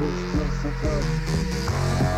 It's just a touch.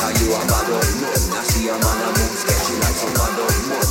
Are you a mother? Nasi a man, I'm sketchy like some mother.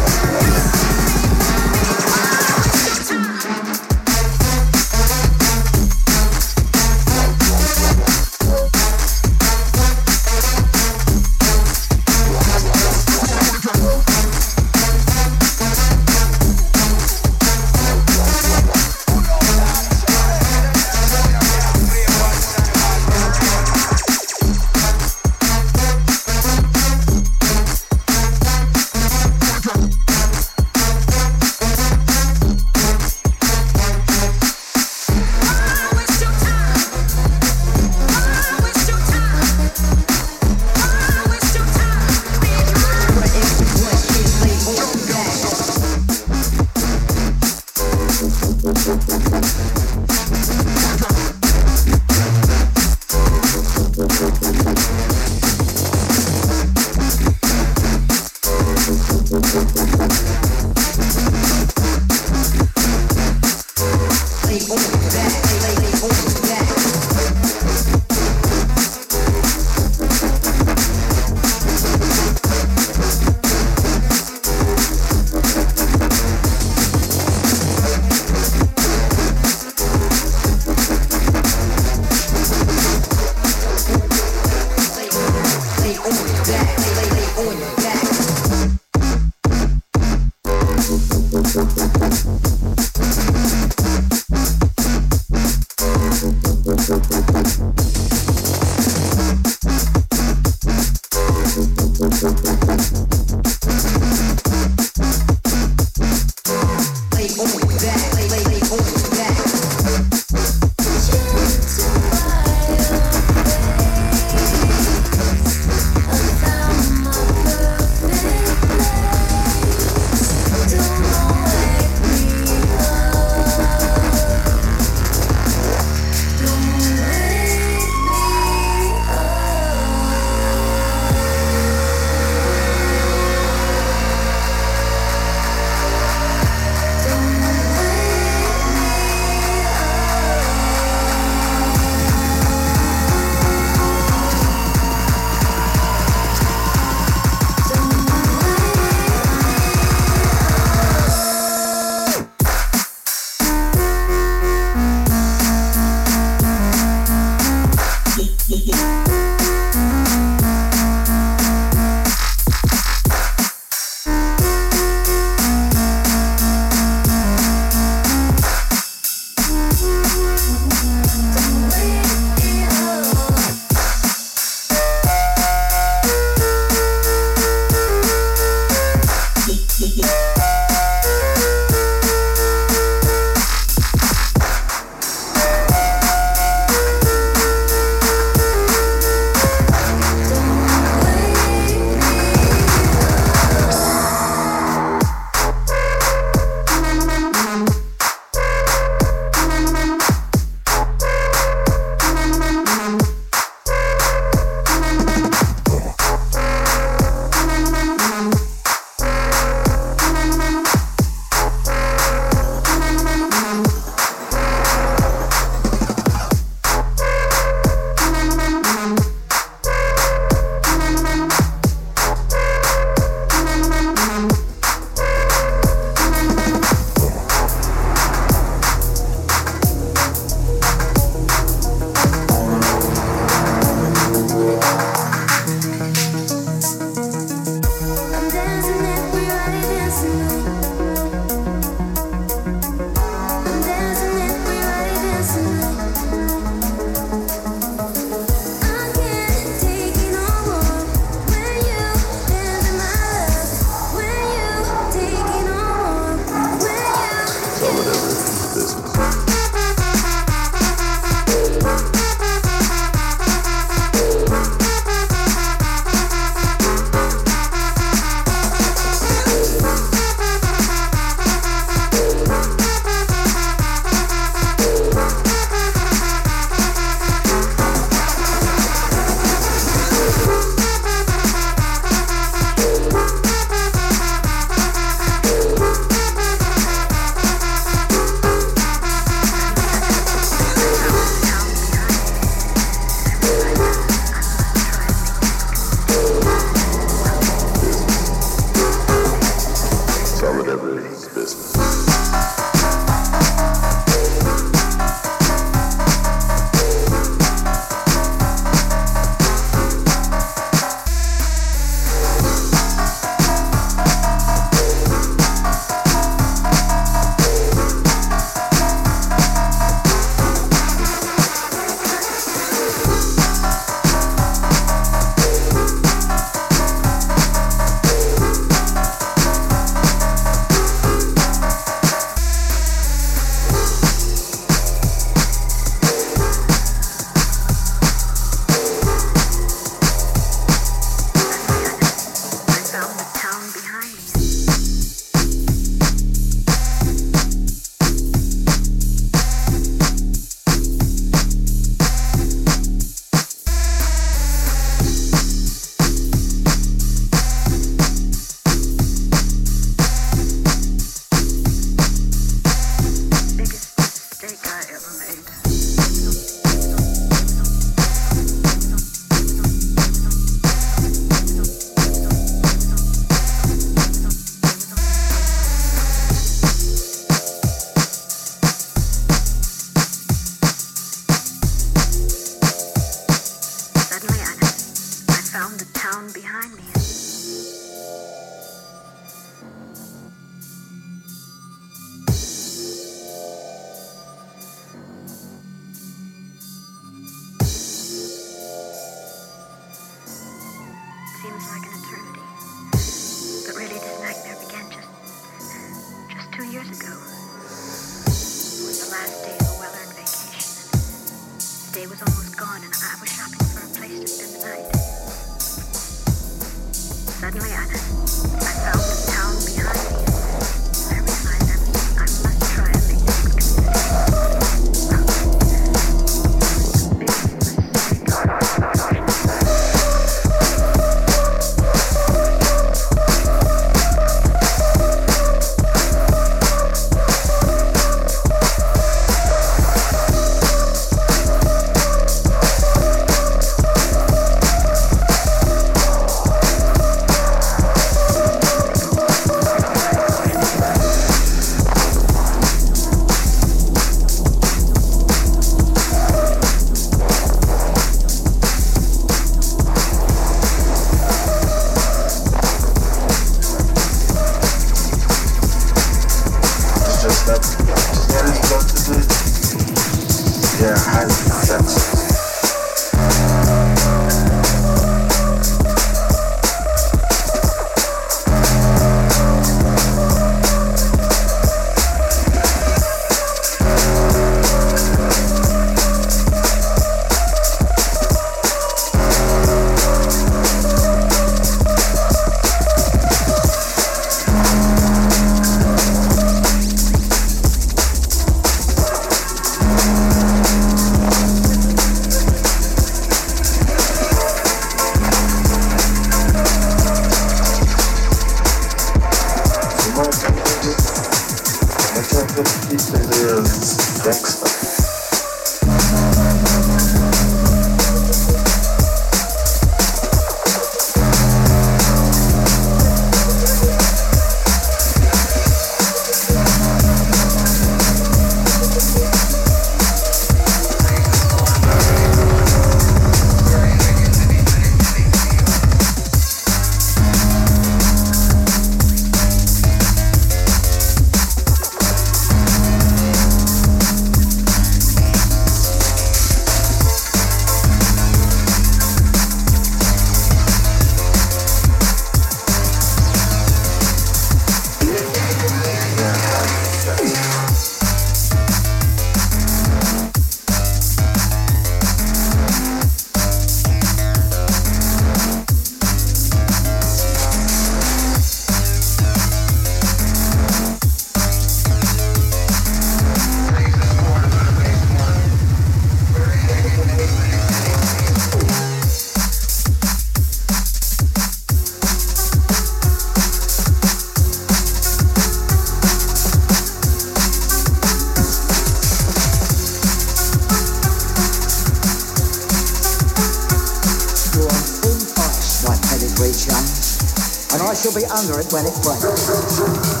sound or when it's was.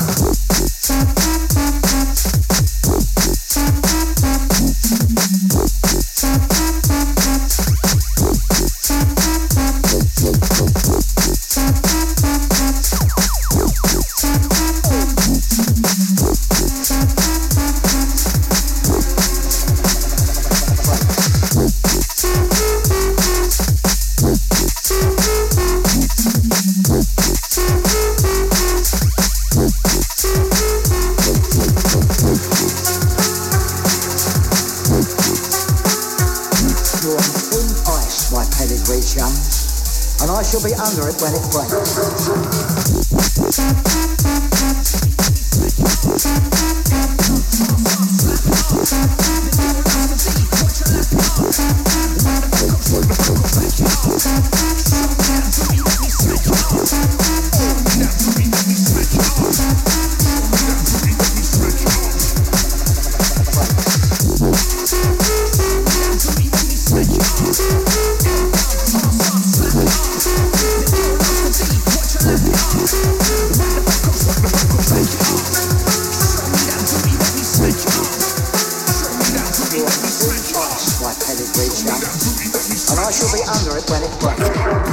Like penetration, and I shall be under it when it breaks.